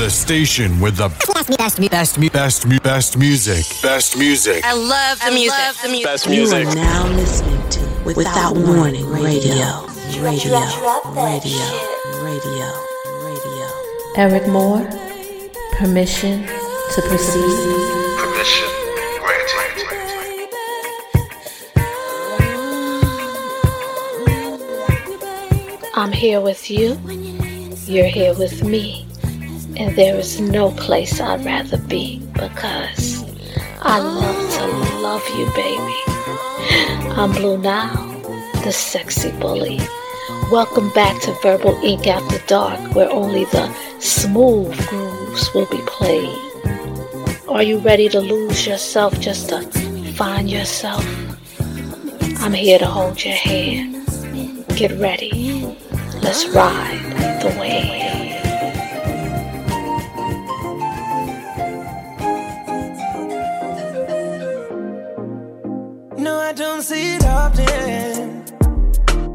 The station with the best, best, best, best, best music. Best music. I love the music. Love the music. Best music. You are now listening to Without, Without Warning Radio. Radio. Radio. Radio. Radio. Eryk Moore. Permission to proceed. Permission granted. I'm here with you. You're here with me. And there is no place I'd rather be because I love to love you, baby. I'm Blue Nile, the sexy bully. Welcome back to Verbal Ink After Dark, where only the smooth grooves will be played. Are you ready to lose yourself just to find yourself? I'm here to hold your hand. Get ready. Let's ride the wave. I don't see it often.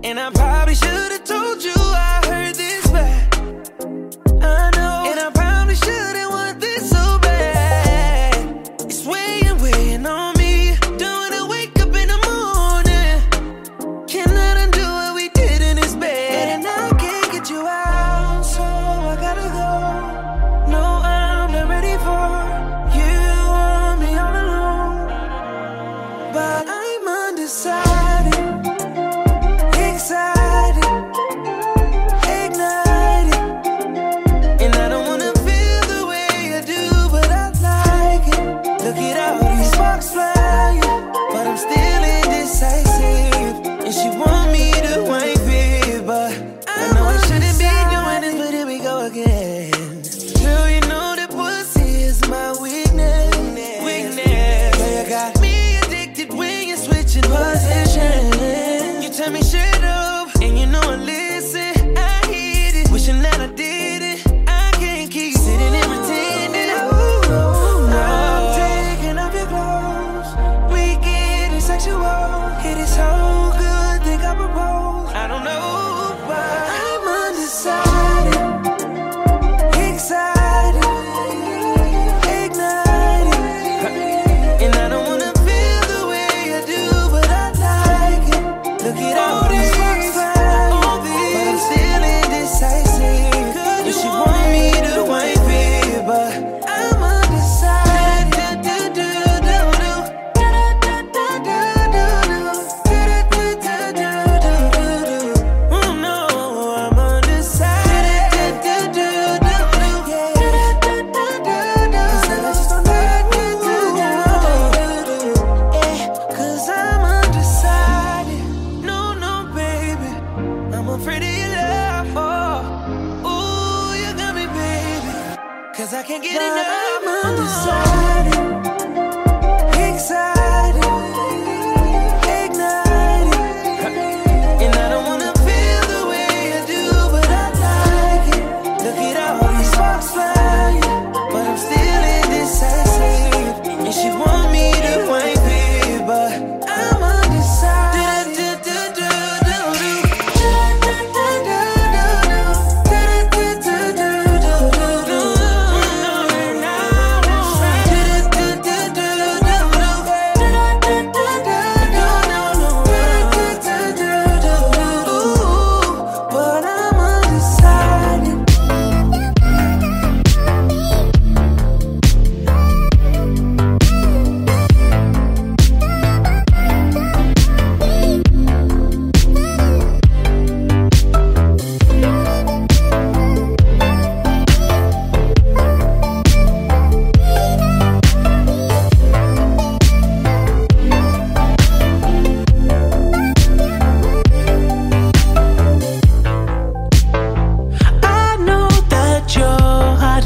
And I probably should have told you I heard this back. I know. And I probably shouldn't want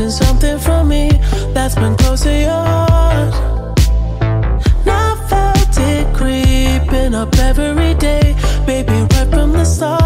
you're something from me that's been close to yours. Now felt it creeping up every day, baby. Right from the start,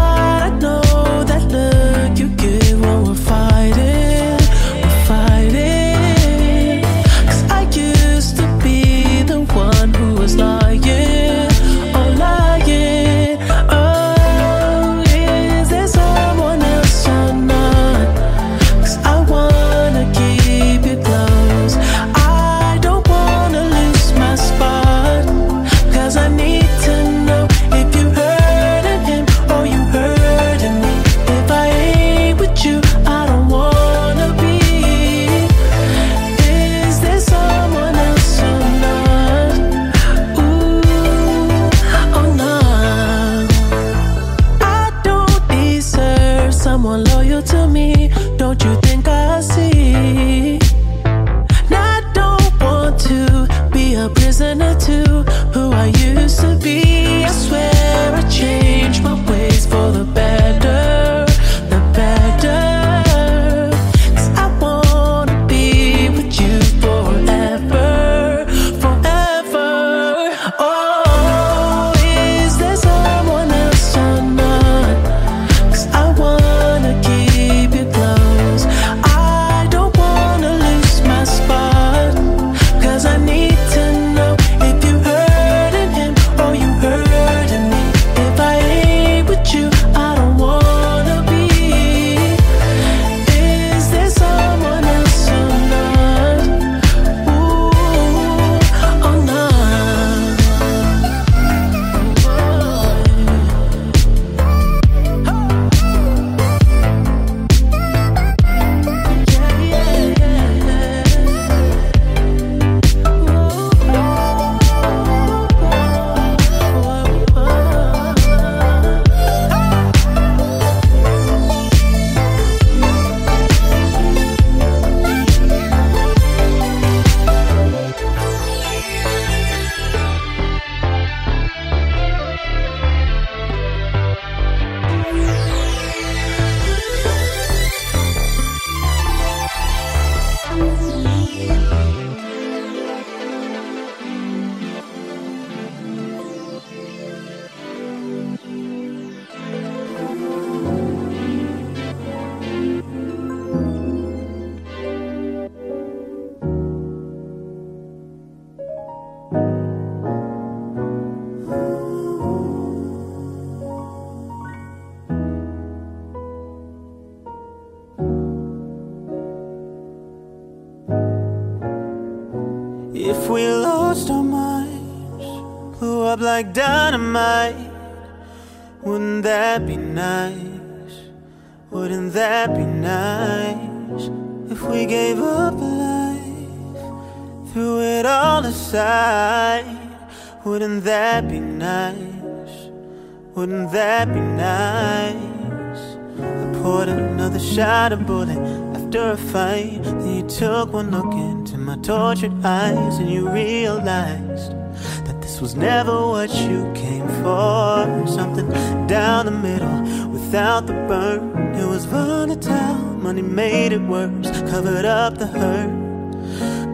words covered up the hurt.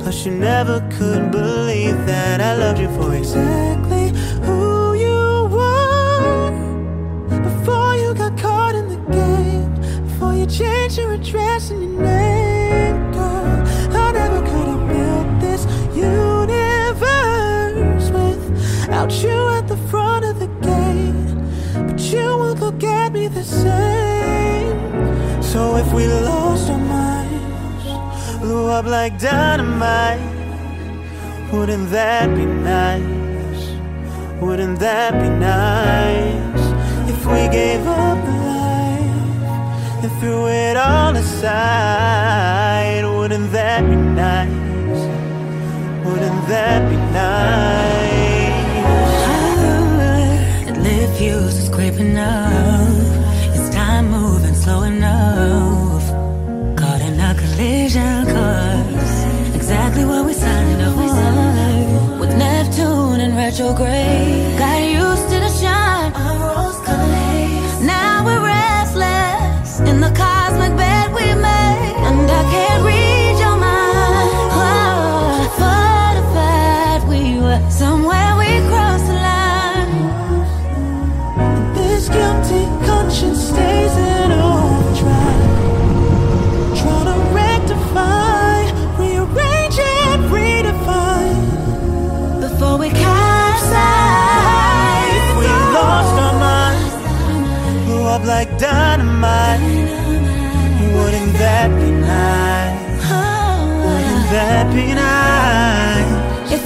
Plus, you never could believe. like dynamite. Wouldn't that be nice? Wouldn't that be nice if we gave up life and threw it all aside? Wouldn't that be nice? Wouldn't that be nice? I would live you scraping up.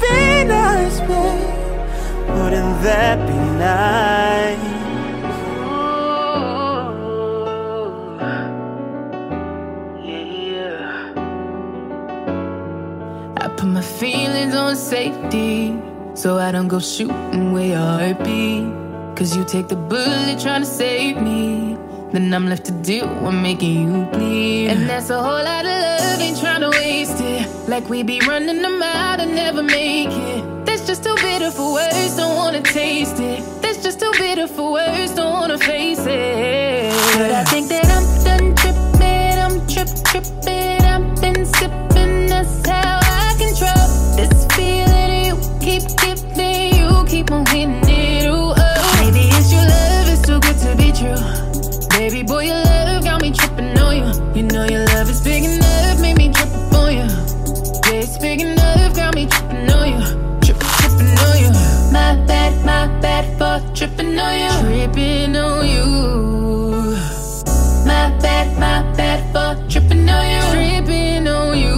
be nice, babe? Wouldn't that be nice? Oh, put my feelings on safety so I don't go shooting where your heart be. Cause you take the bullet trying to save me. Then I'm left to deal with making you bleed. And that's a whole lot of love, ain't trying to waste it. Like we be running them out and never make it. That's just too bitter for words, don't wanna taste it. That's just too bitter for words, don't wanna face it. But I think that I'm done tripping, I'm trip tripping. I've been sipping, that's how I control this feeling you keep giving. You keep on tripping on you. Tripping on you. My bad, my bad for tripping on you. Tripping on you.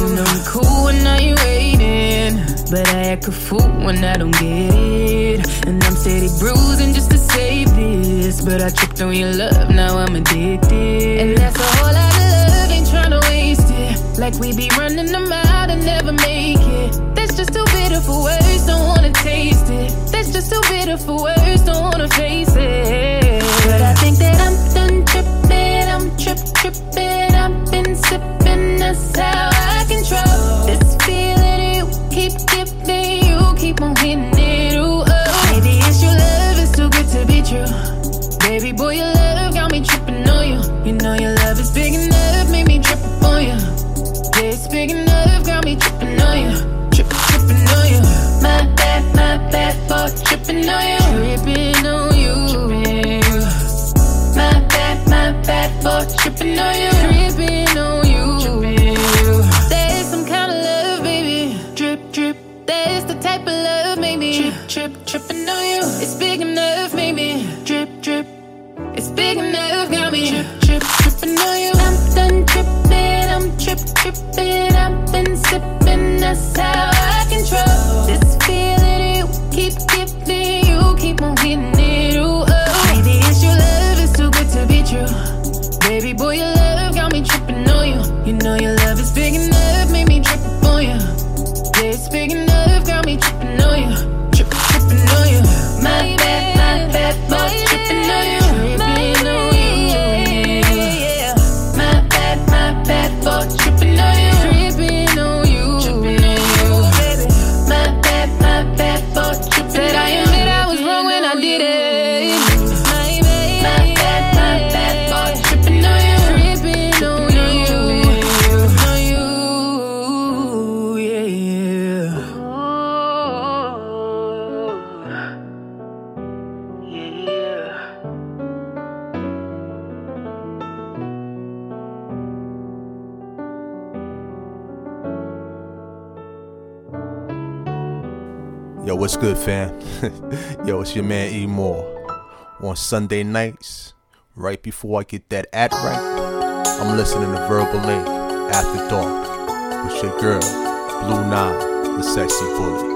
You know you cool when now you waiting. But I act a fool when I don't get it. And I'm steady bruising just to save this. But I tripped on your love, now I'm addicted. And that's a whole lot of love, ain't tryna waste it. Like we be running them out and never make it. That's just too bitter for words, don't wanna taste it. That's just too bitter for words, don't wanna face it. But I think that I'm done tripping, I'm trip tripping. I've been sipping, that's how tripping on you. On you. My bad, my bad for tripping on you. What's good, fam? Yo, it's your man E Moore. On Sunday nights, right before I get that ad right, I'm listening to Verbal Ink After Dark with your girl, Blue Nile, the sexy bully.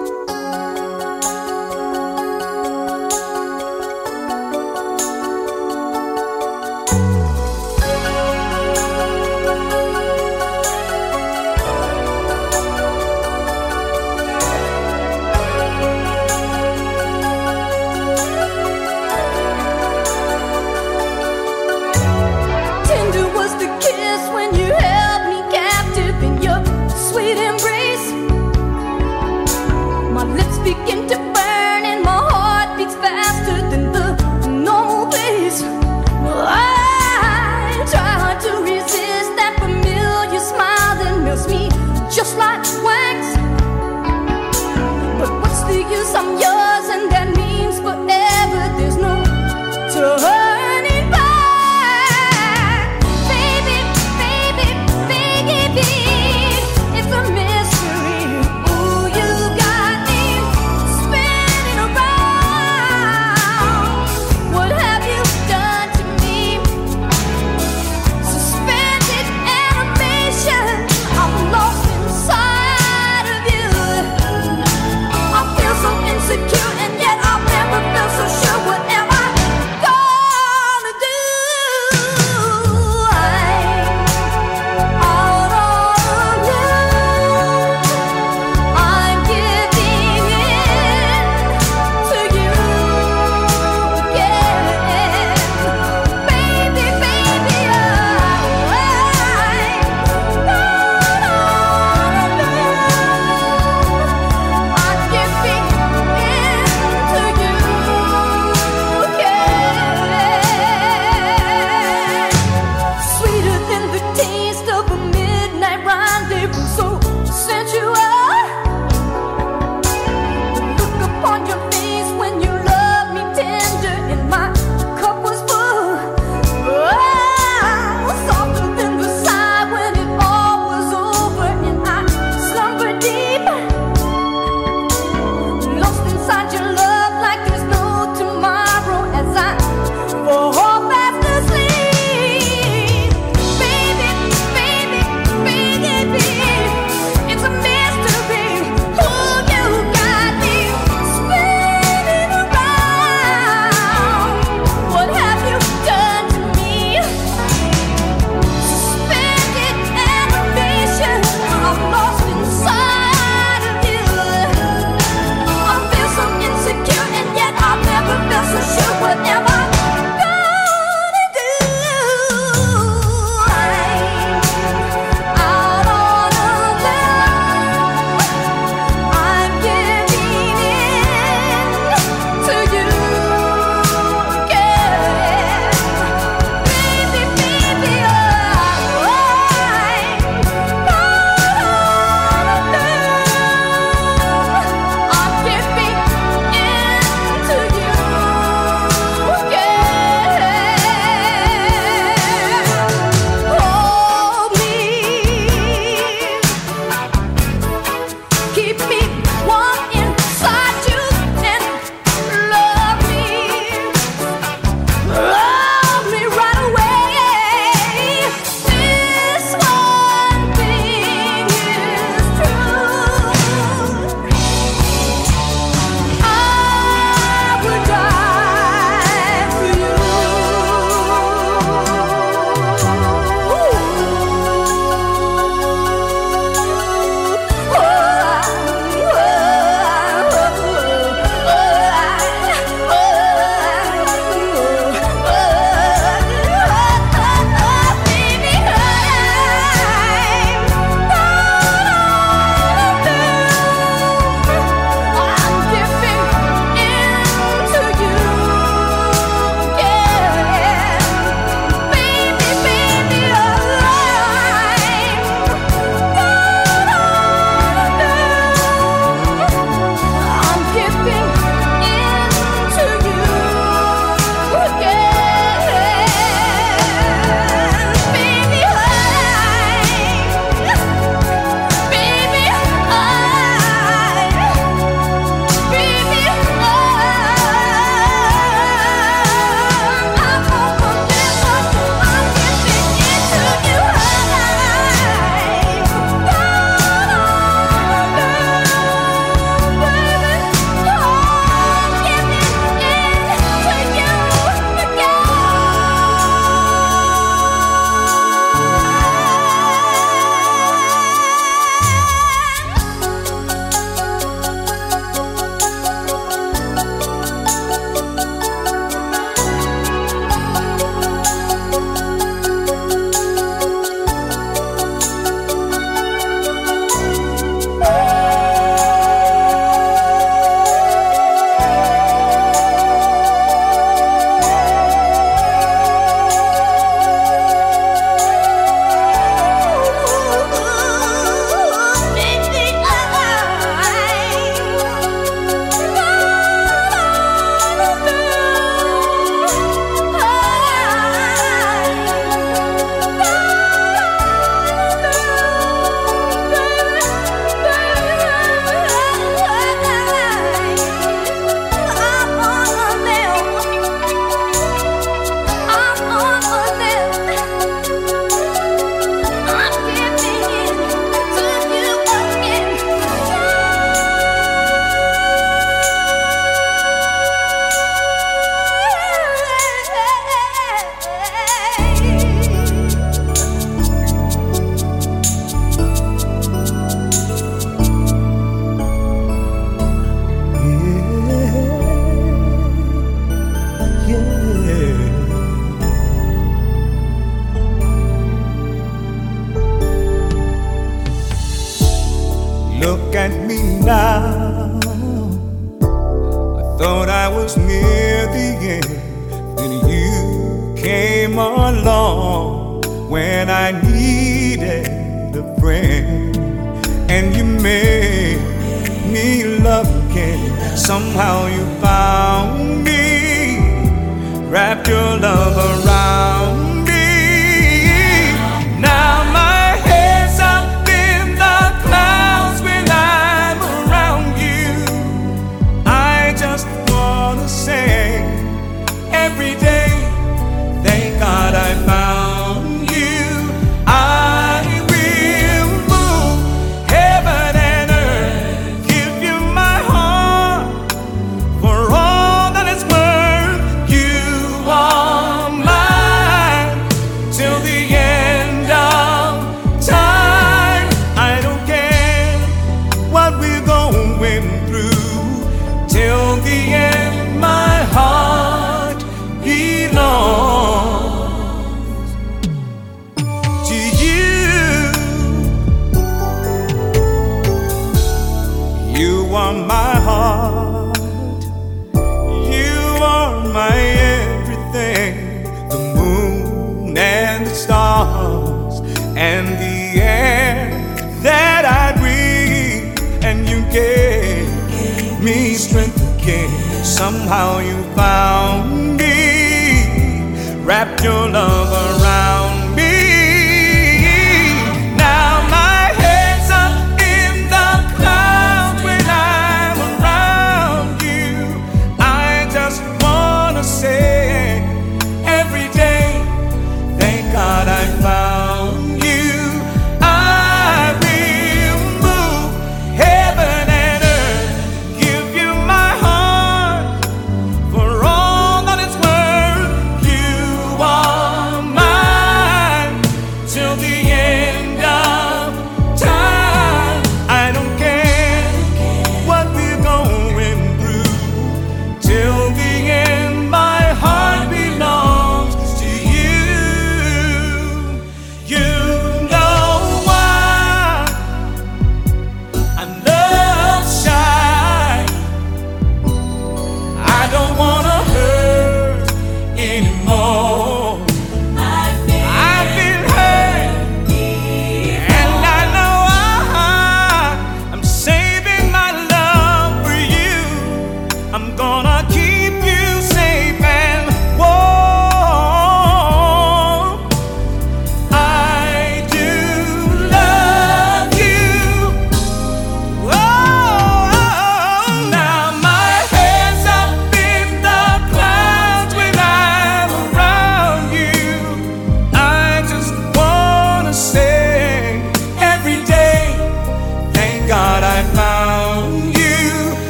Somehow you found me. Wrapped your love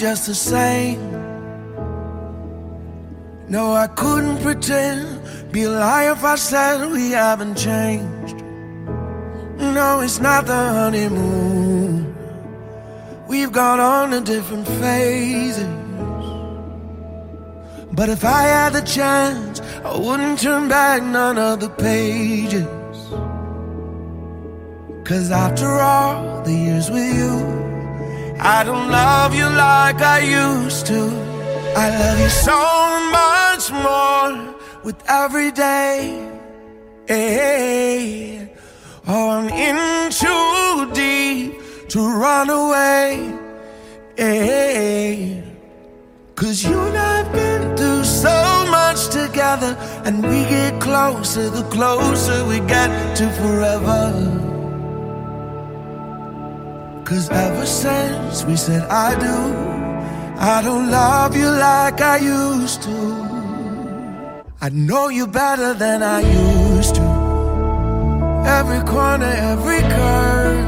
just the same. No, I couldn't pretend. Be a liar if I said we haven't changed. No, it's not the honeymoon. We've gone on to different phases. But if I had the chance, I wouldn't turn back none of the pages. Cause after all the years with you, I don't love you like I used to. I love you so much more with every day. Hey, oh, I'm in too deep to run away. Hey, Cause you and I've been through so much together, and we get closer the closer we get to forever. Cause ever since we said I do, I don't love you like I used to. I know you better than I used to. Every corner, every curve.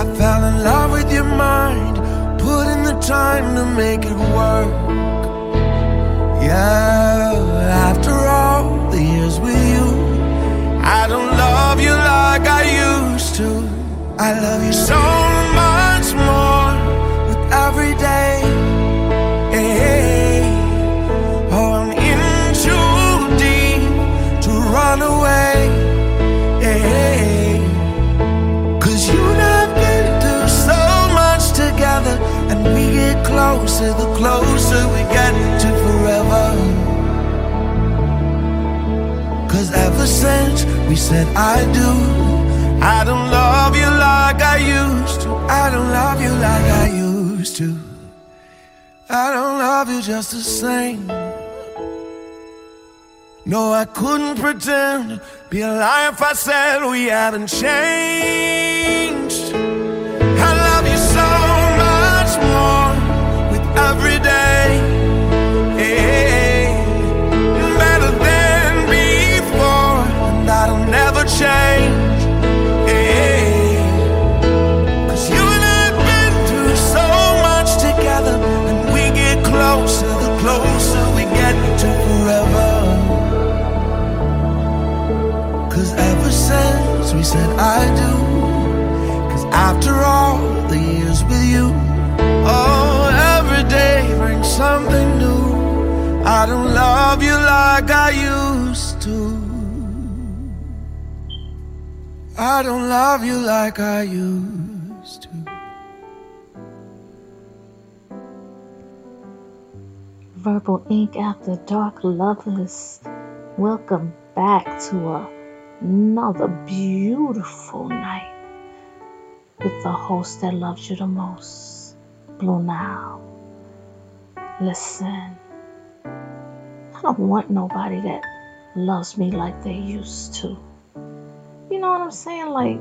I fell in love with your mind, put in the time to make it work. Yeah, after all the years with you, I don't love you like I used to. I love you so much more with every day. Oh, I'm in too deep to run away. Cause you and I've been through so much together, and we get closer the closer we get to forever. Cause ever since we said I do, I don't love you like I used to. I don't love you like I used to. I don't love you just the same. No, I couldn't pretend. Be a lie if I said we haven't changed. I love you so much more with every day. Hey, better than before, and that'll never change. I do, cause after all the years with you, oh, every day brings something new. I don't love you like I used to. I don't love you like I used to. Verbal Ink After Dark lovers, welcome back to a, another beautiful night with the host that loves you the most, Blue Nile. Listen, I don't want nobody that loves me like they used to. You know what I'm saying? Like,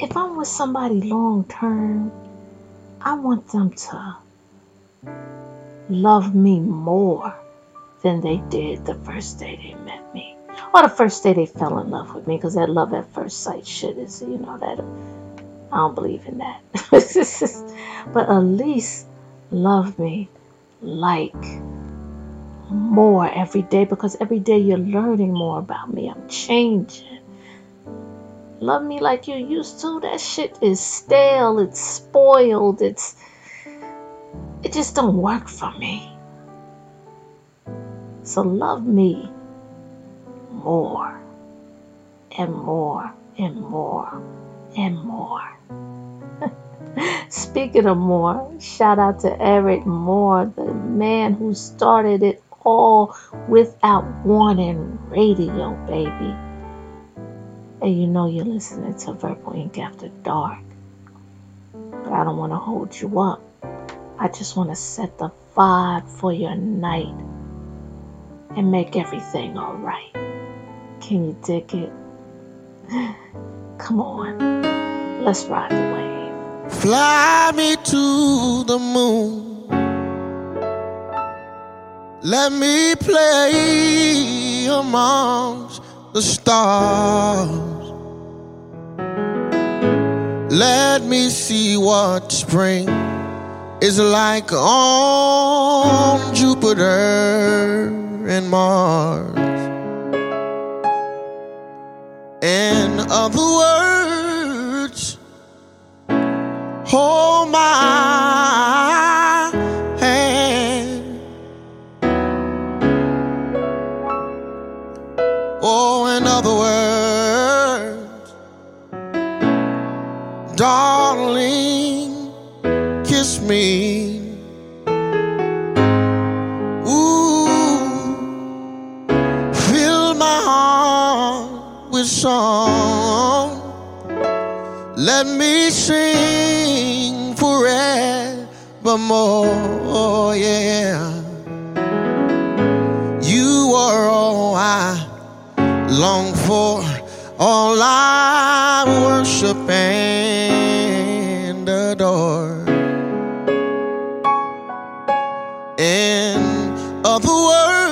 if I'm with somebody long term, I want them to love me more than they did the first day they met me. Or the first day they fell in love with me, because that love at first sight shit is, you know, that I don't believe in that. but at least love me like more every day, because every day you're learning more about me. I'm changing. Love me like you used to. That shit is stale. It's spoiled. It's it just don't work for me. So love me more and more and more and more. Speaking of more, shout out to Eryk Moore, the man who started it all without warning radio, baby. And you know you're listening to Verbal Ink After Dark. But I don't want to hold you up. I just want to set the vibe for your night and make everything alright. Can you dig it? Come on, let's ride the wave. Fly me to the moon. Let me play amongst the stars. Let me see what spring is like on Jupiter and Mars. In other words, hold my hand. Oh, in other words, darling, kiss me. Song. Let me sing forevermore, yeah. You are all I long for, all I worship and adore. In other words,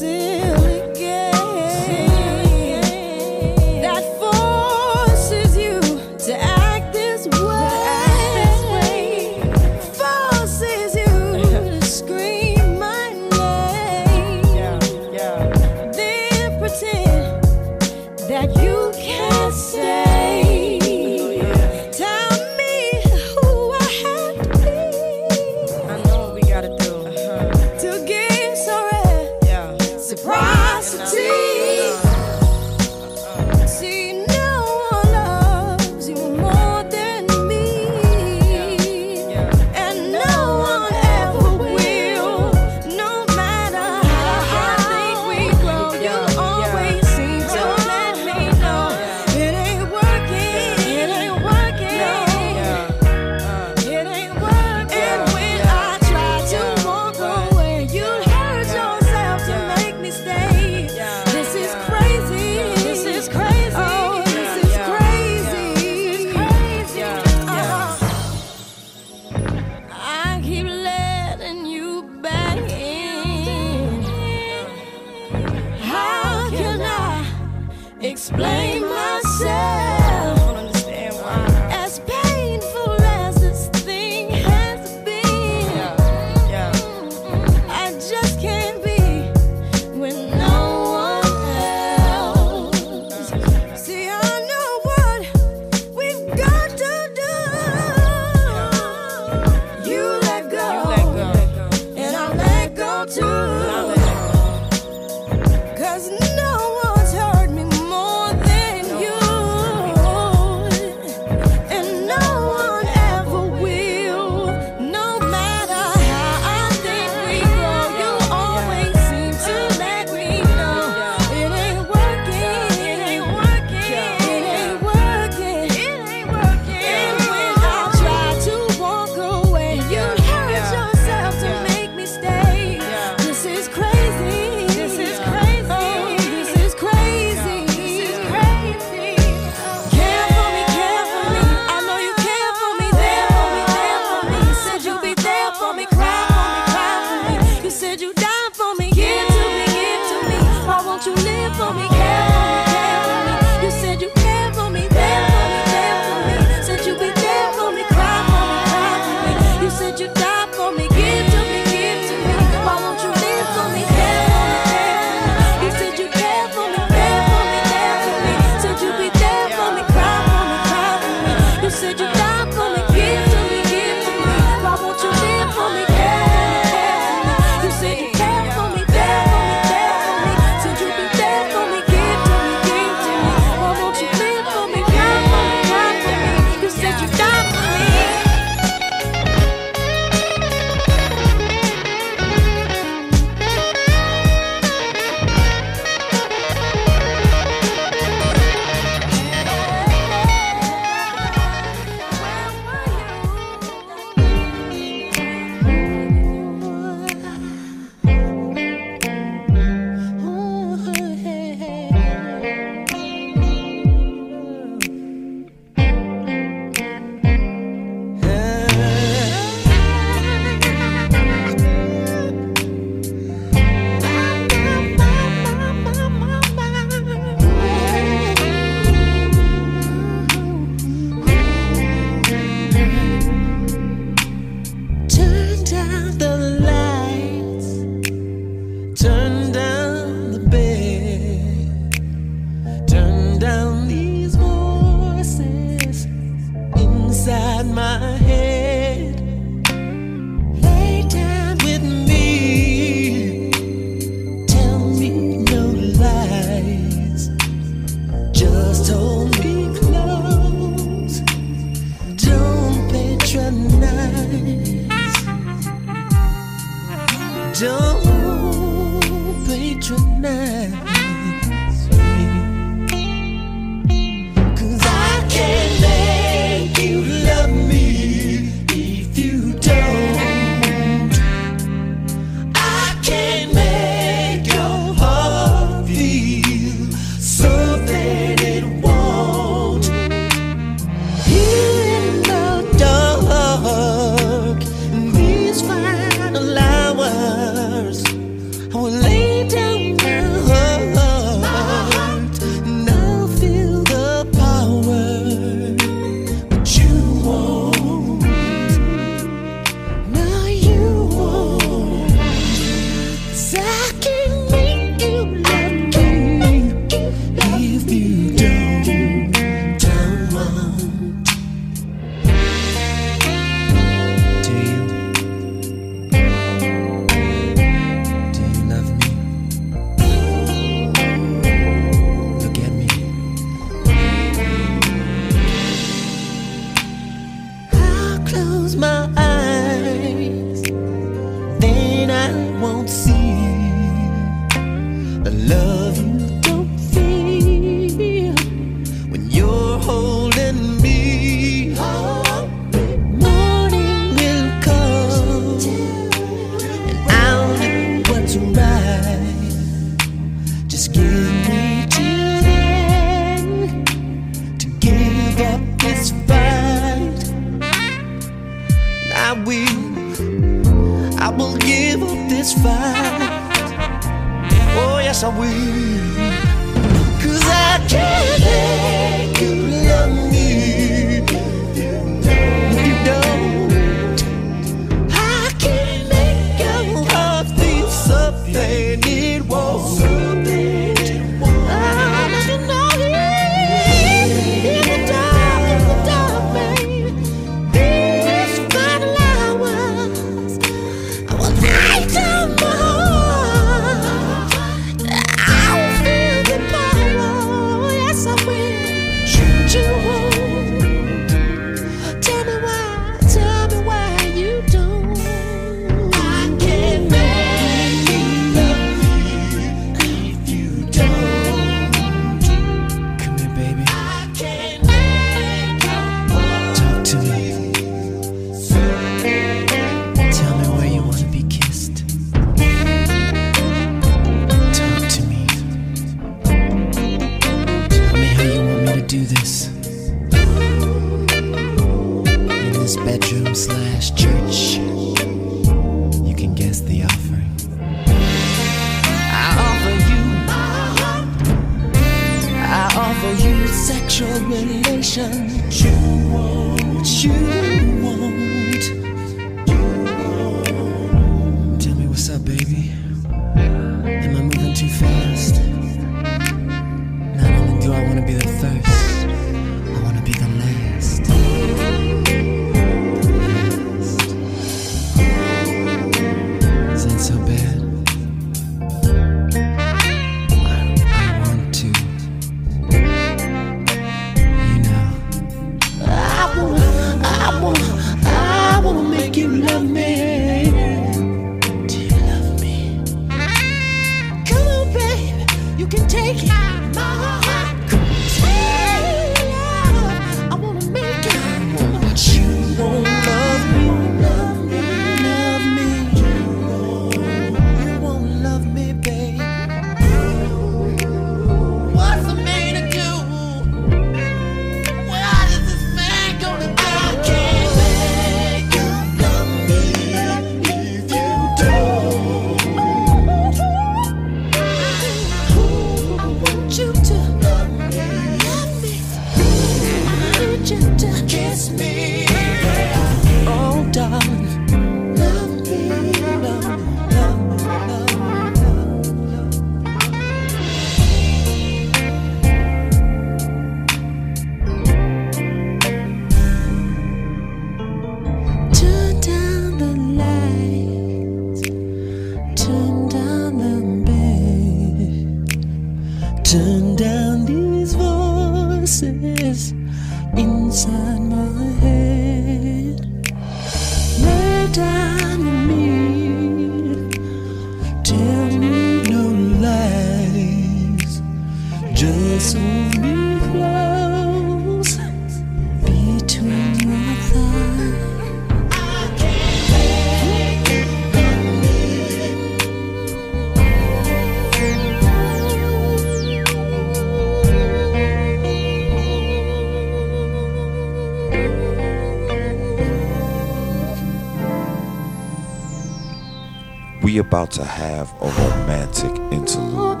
about to have a romantic interlude.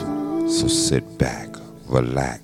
So sit back, relax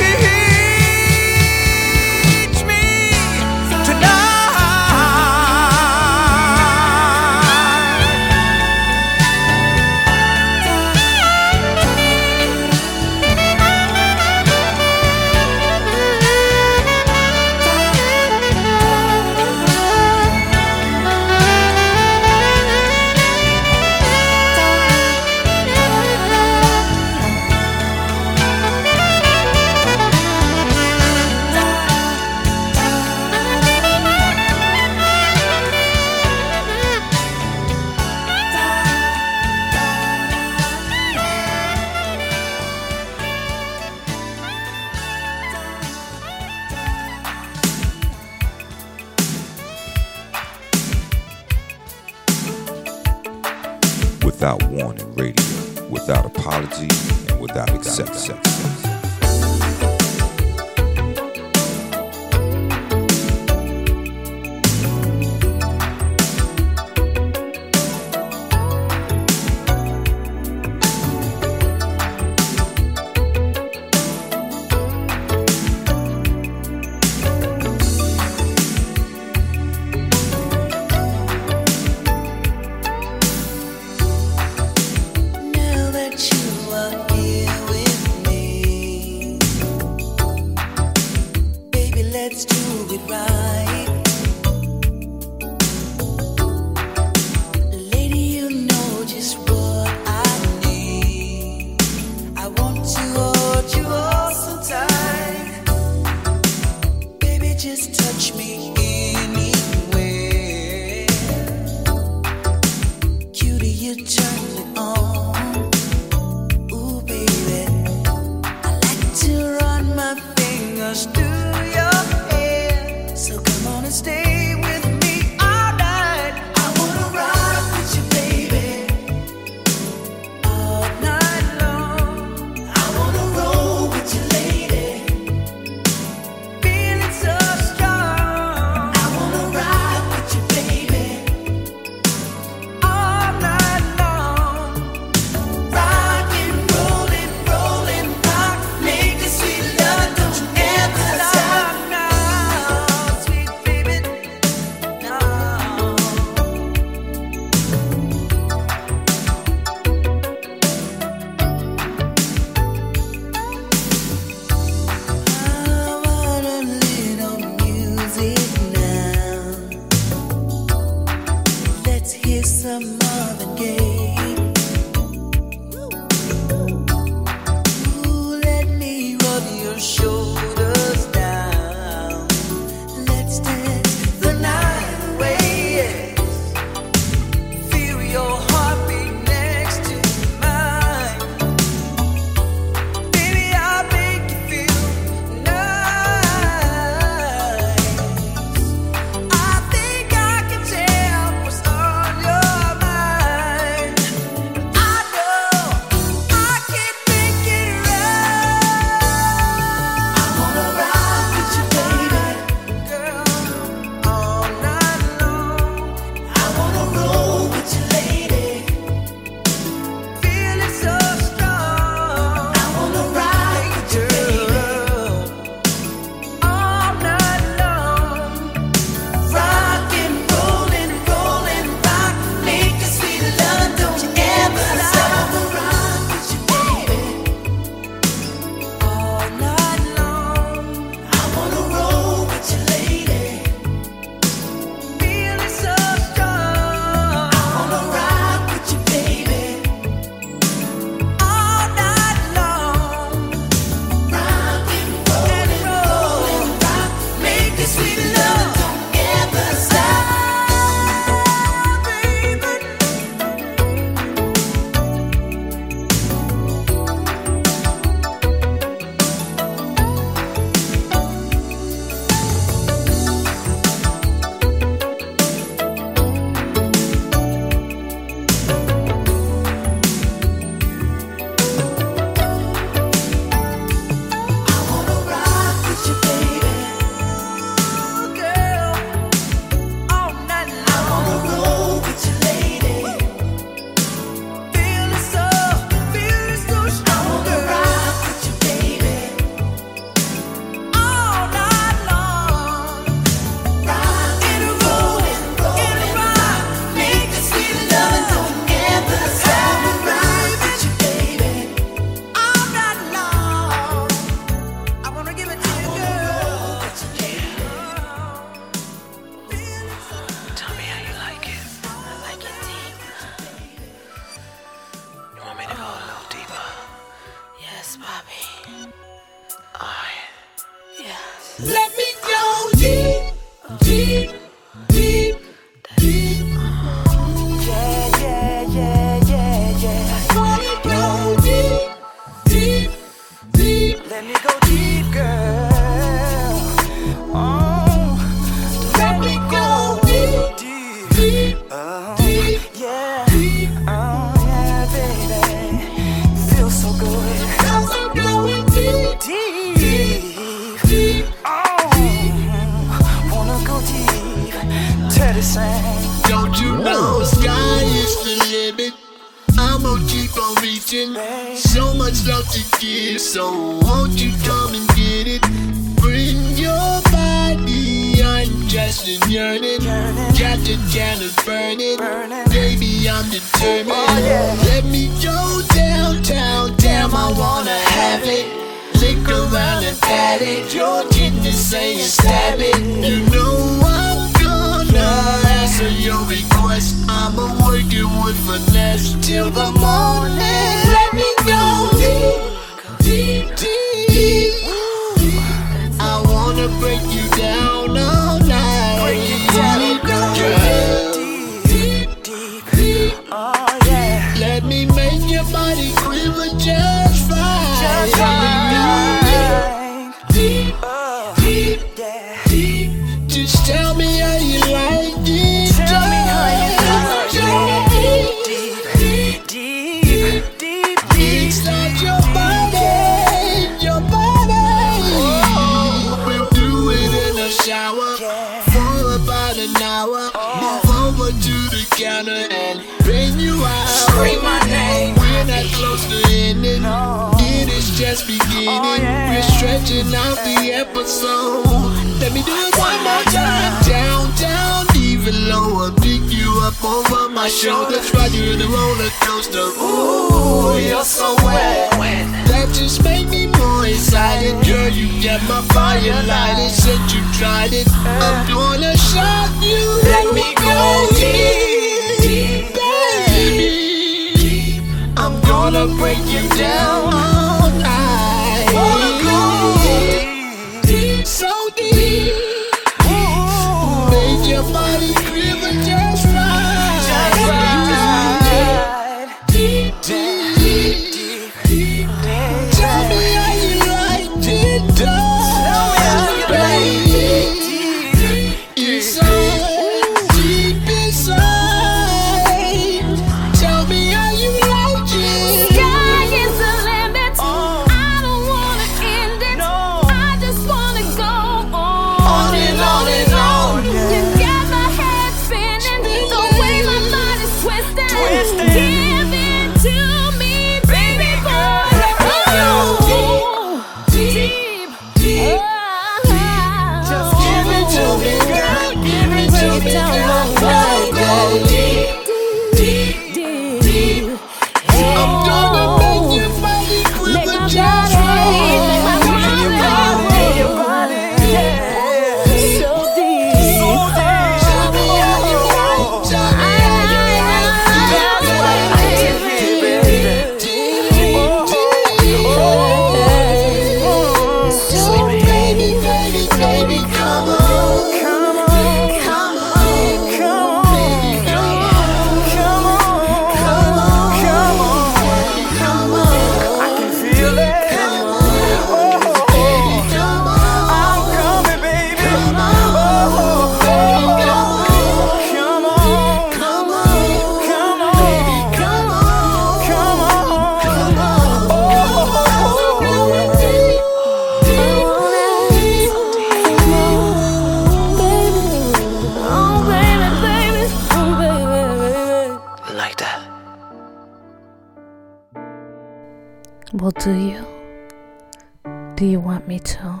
me to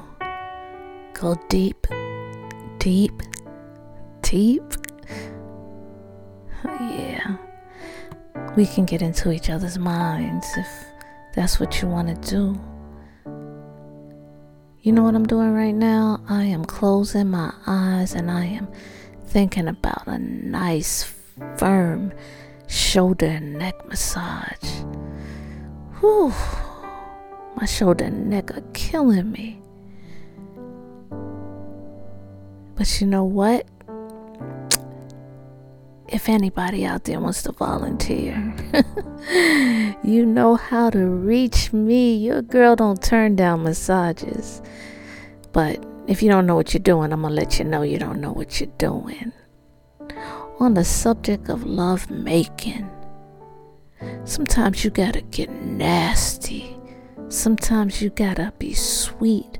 go deep, deep, deep. Oh, yeah. We can get into each other's minds if that's what you want to do. You know what I'm doing right now? I am closing my eyes and I am thinking about a nice, firm shoulder and neck massage. Whew. My shoulder and neck are killing me. But you know what? If anybody out there wants to volunteer, you know how to reach me. Your girl don't turn down massages. But if you don't know what you're doing, I'm going to let you know you don't know what you're doing. On the subject of love making, sometimes you got to get nasty Sometimes you got to be sweet.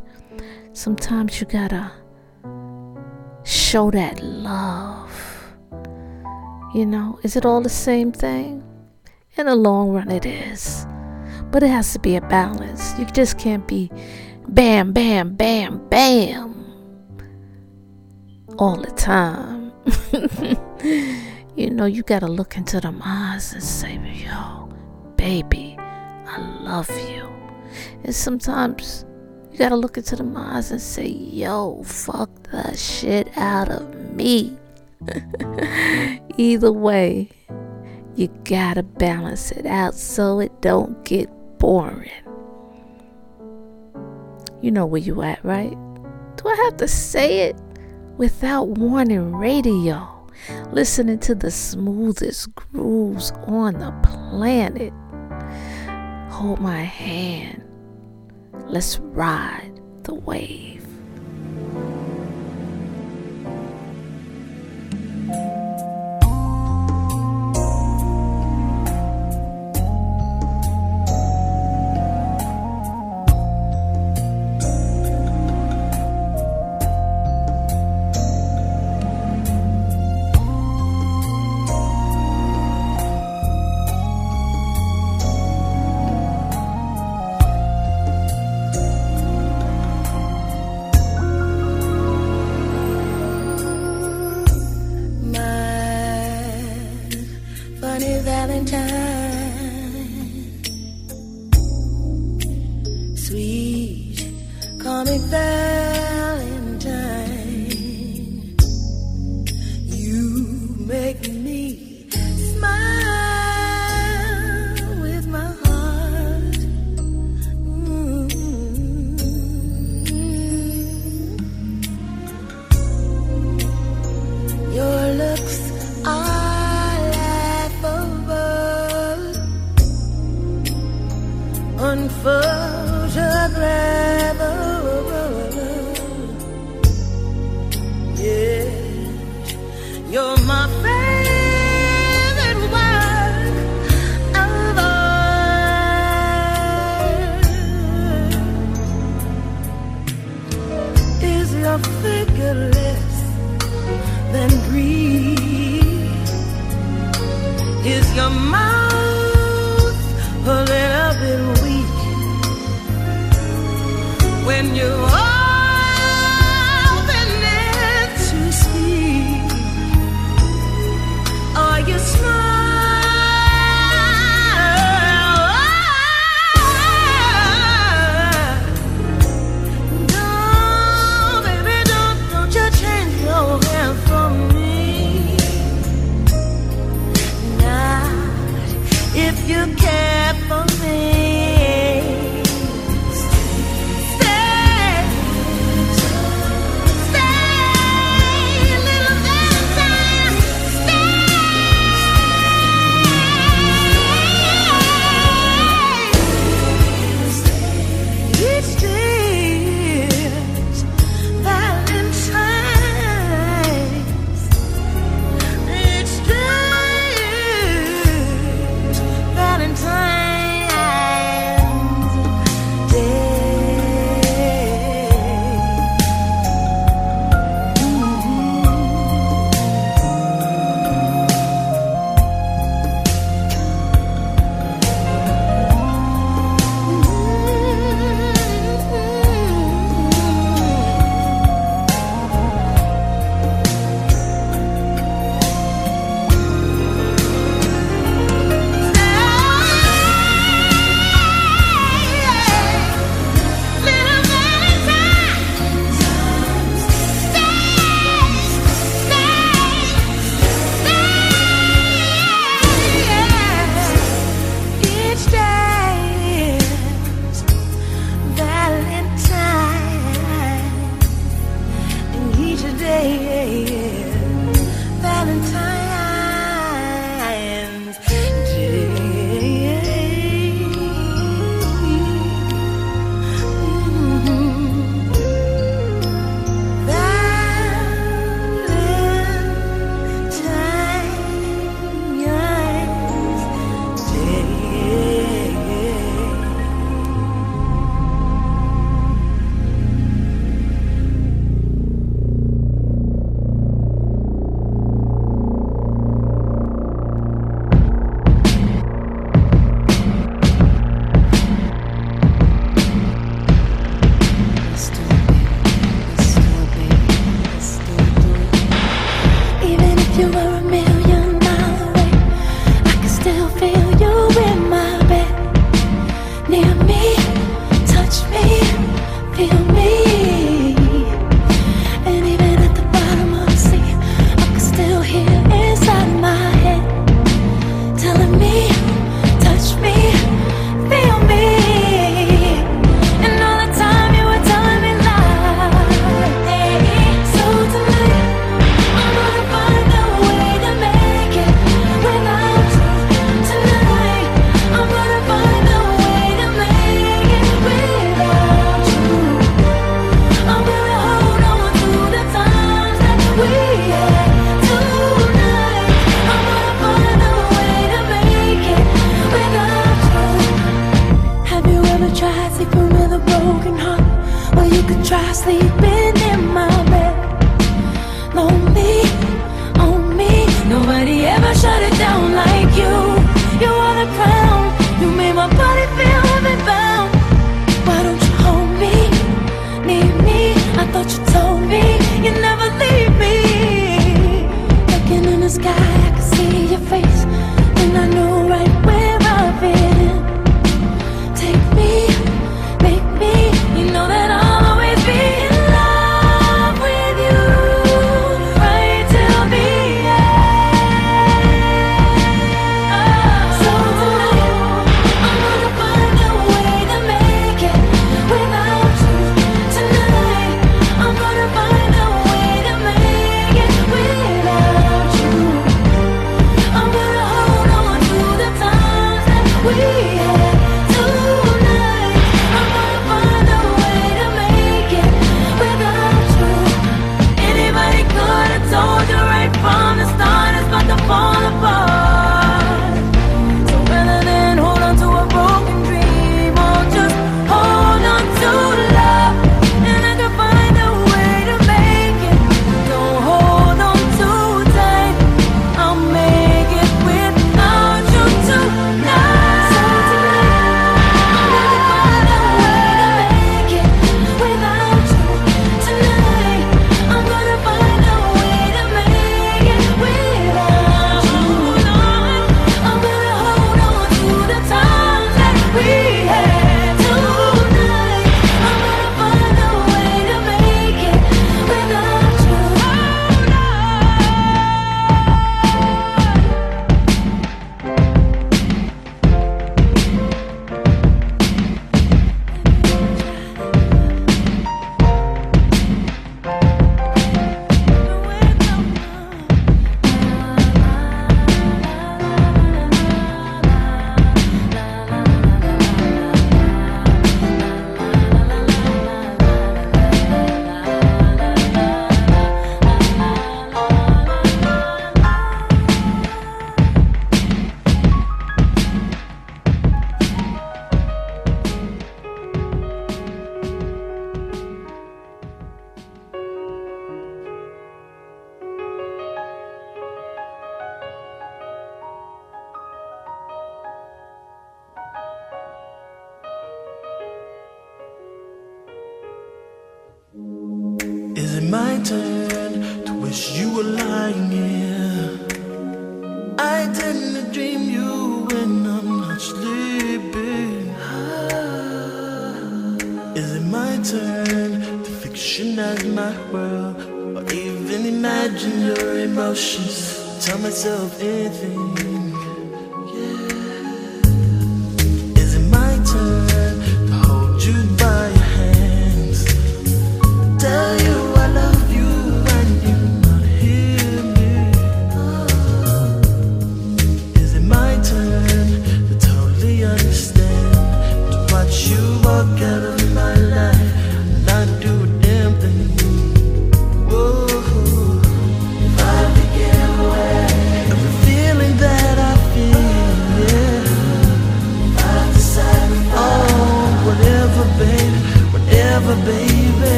Sometimes you got to show that love. You know, is it all the same thing? In the long run, it is. But it has to be a balance. You just can't be bam, bam, bam, bam all the time. you know, you got to look into them eyes and say, yo, baby, I love you. And sometimes you got to look into the eyes and say, yo, fuck the shit out of me. Either way, you gotta balance it out so it don't get boring. You know where you at, right? Do I have to say it? Without warning radio, listening to the smoothest grooves on the planet. Hold my hand. Let's ride the wave.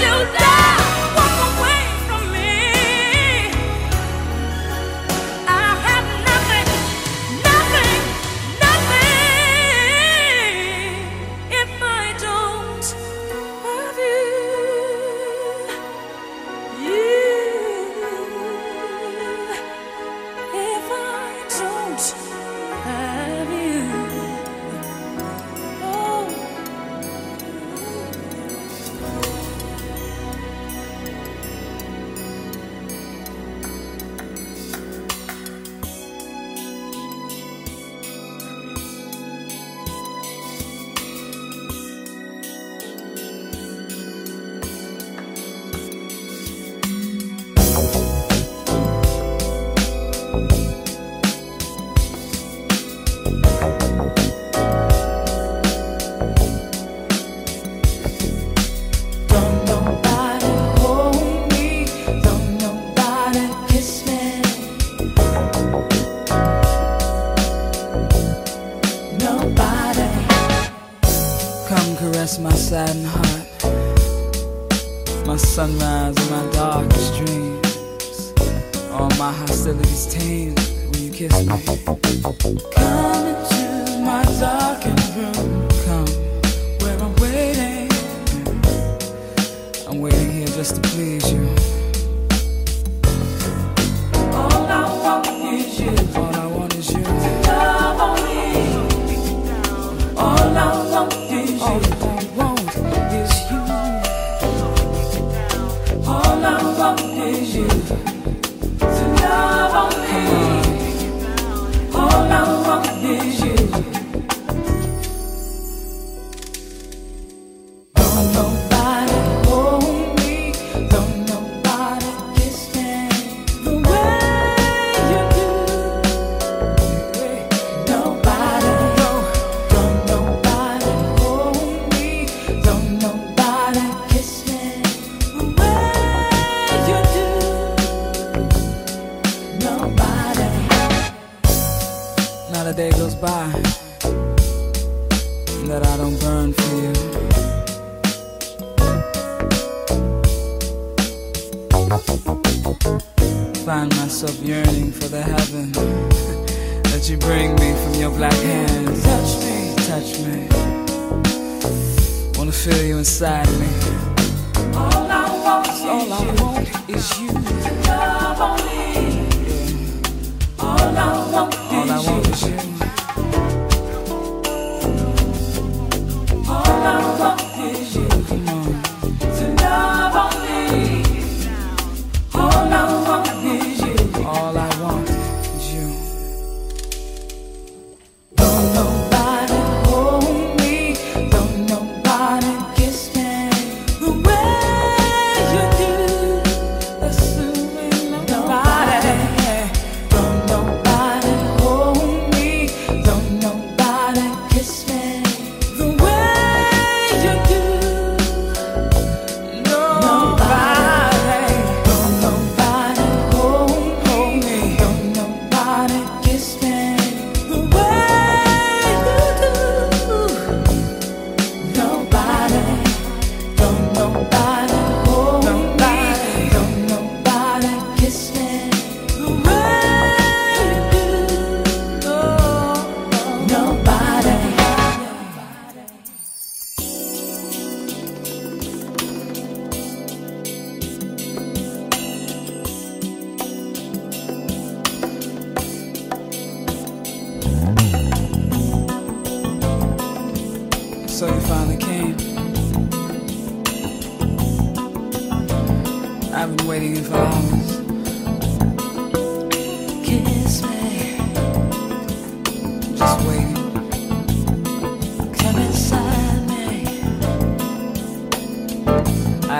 you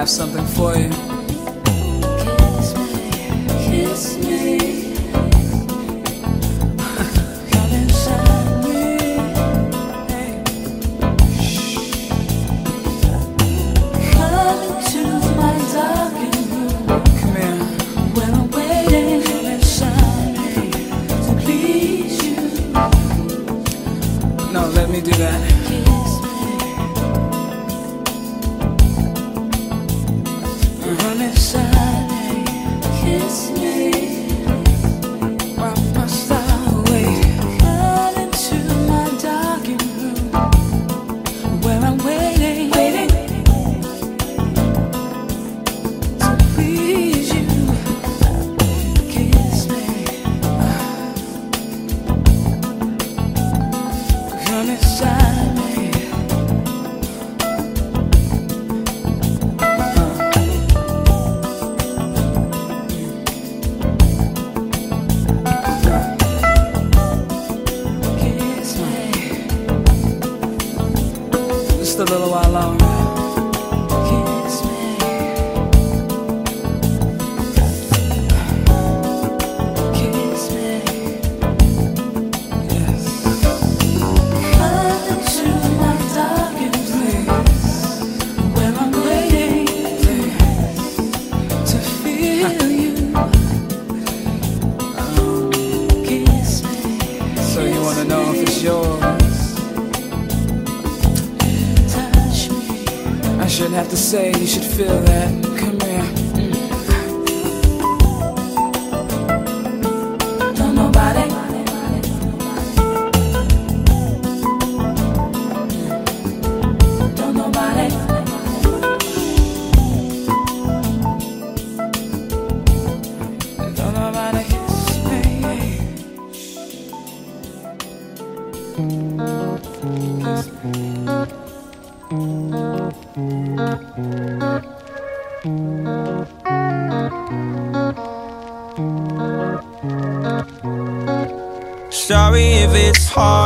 have something for you. Kiss me. Kiss me.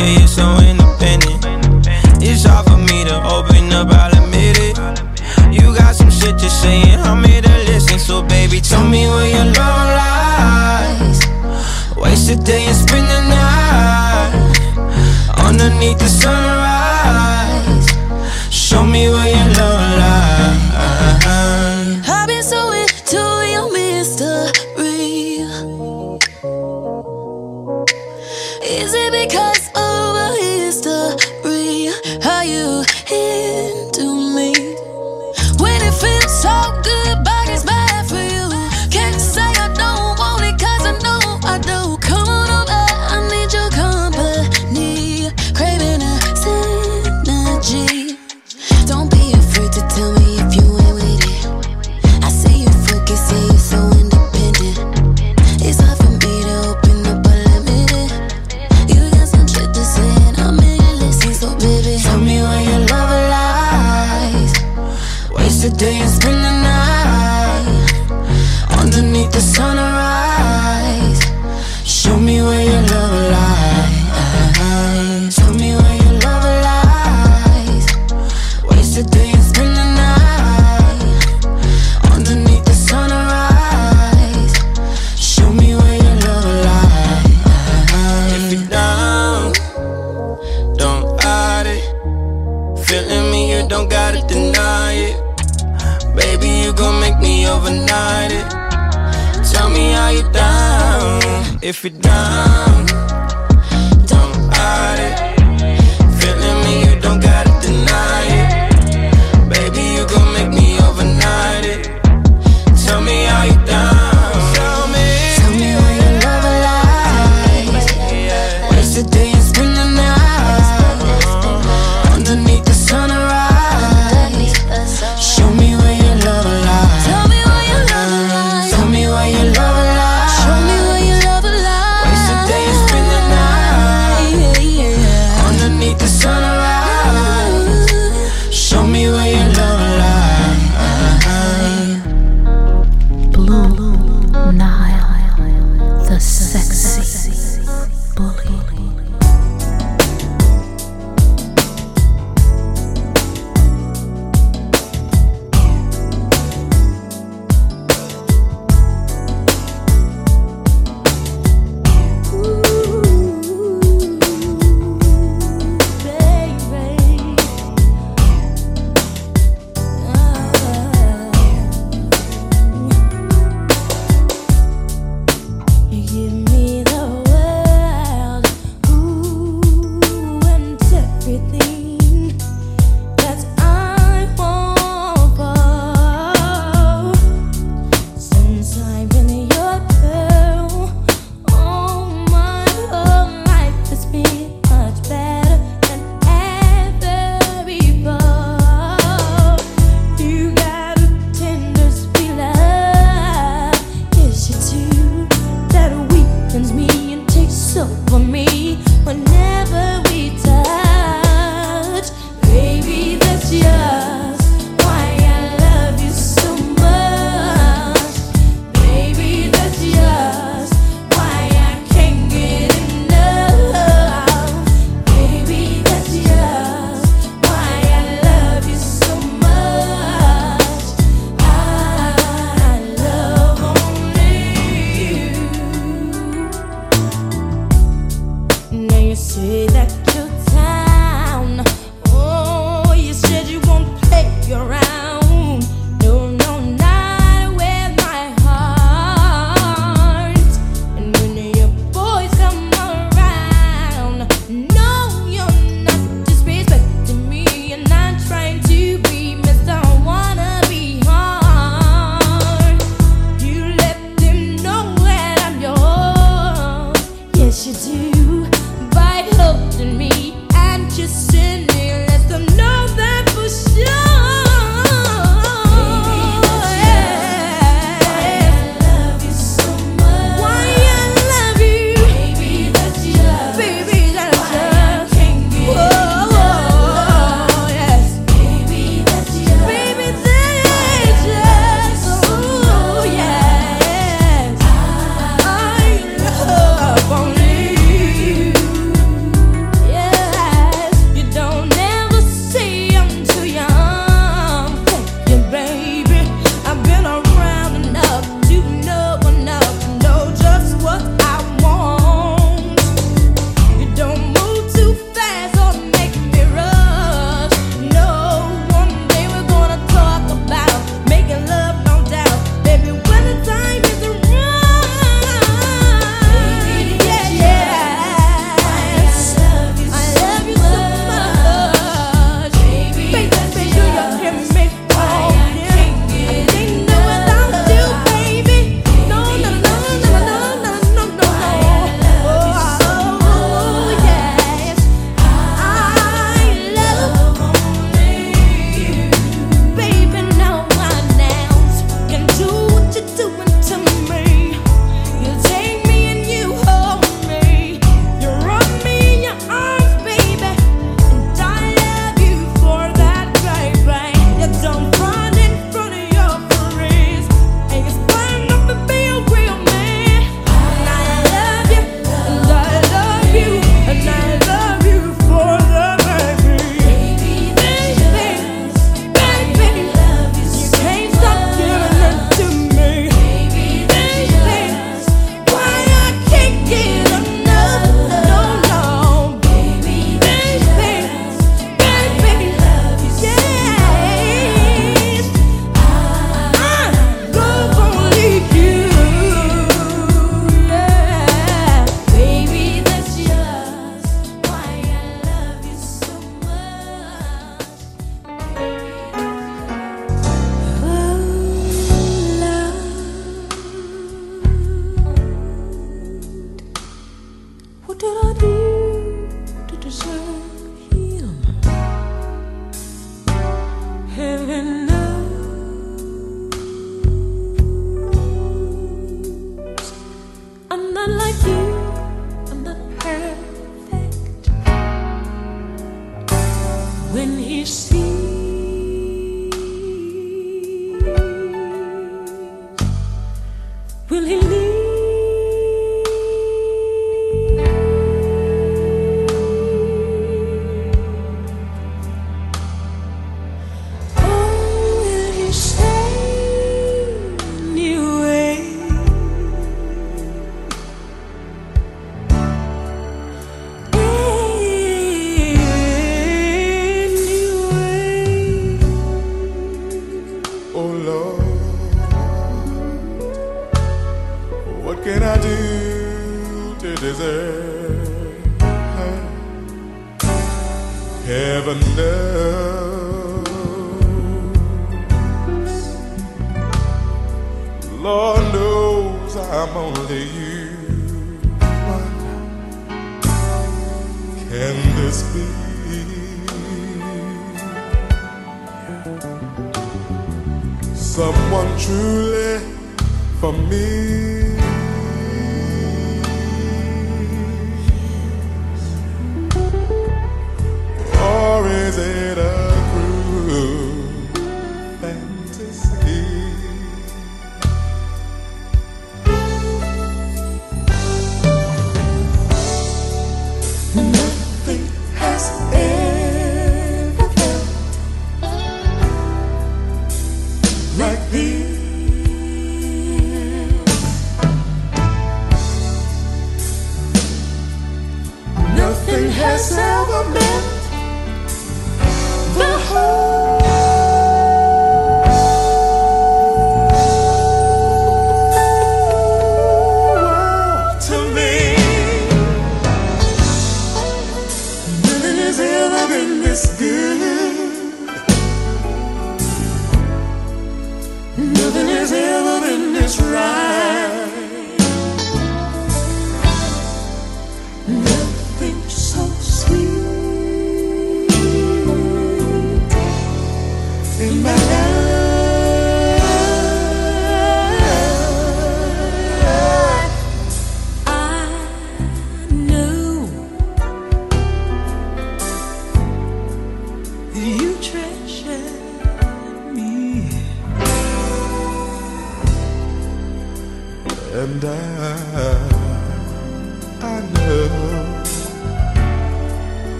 yeah, you're so independent. It's hard for me to open up, I'll admit it. You got some shit to say, and I'm here to listen. So, baby, tell me where your love lies. Waste the day and spend the night underneath the sunrise. Show me where you don't gotta deny it. Baby, you gon' make me overnight it. Tell me how you down, if you're down.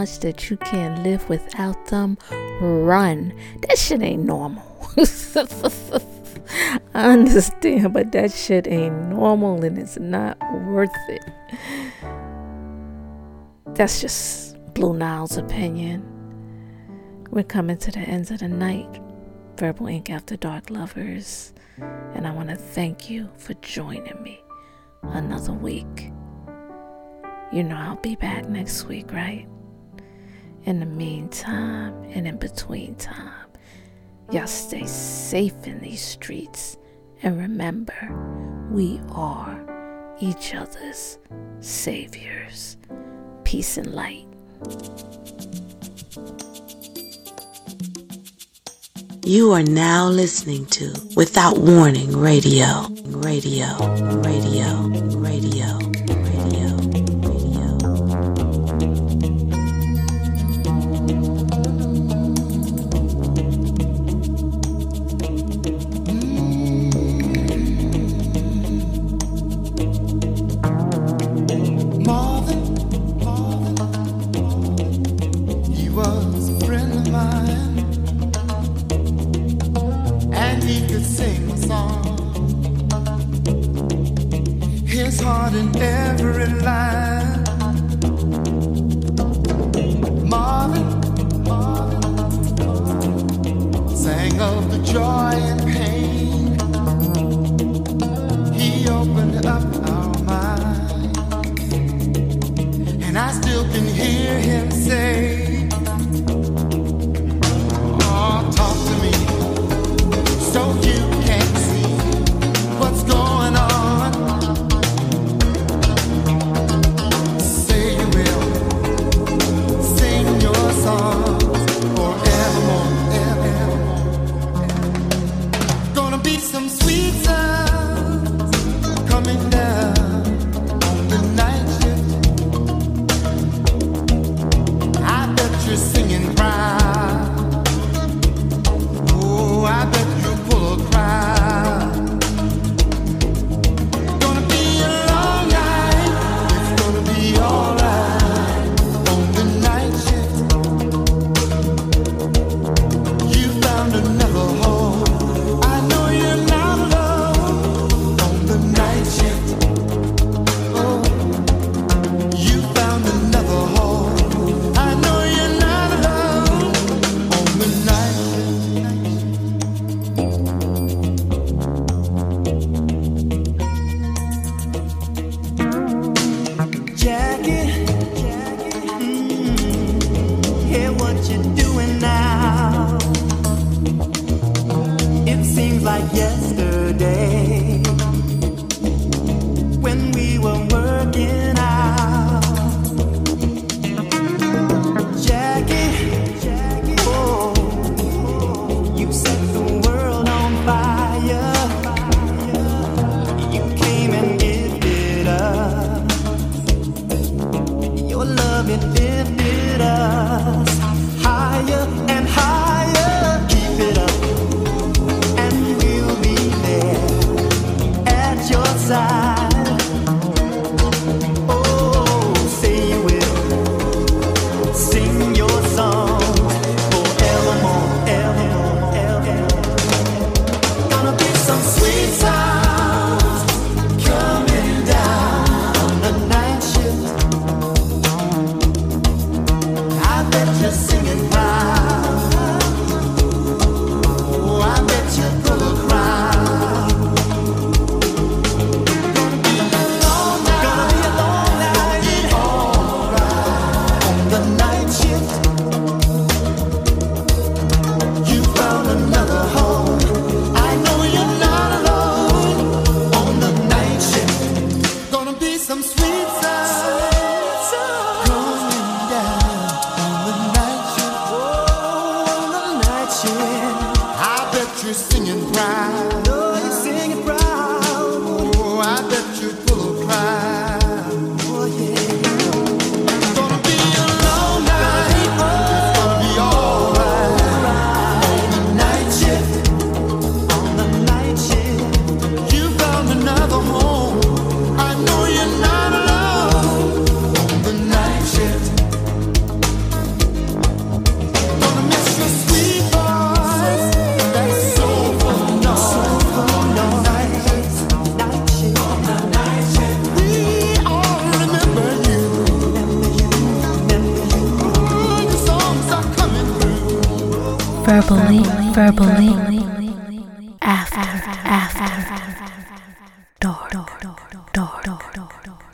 much that you can't live without them, run. That shit ain't normal. I understand, but that shit ain't normal and it's not worth it. That's just Blue Nile's opinion. We're coming to the ends of the night, Verbal Ink After Dark lovers, and I want to thank you for joining me another week. You know I'll be back next week, right? in the meantime and in between time, y'all stay safe in these streets. And remember, we are each other's saviors. Peace and light. You are now listening to Without Warning Radio, Radio, Radio, Radio.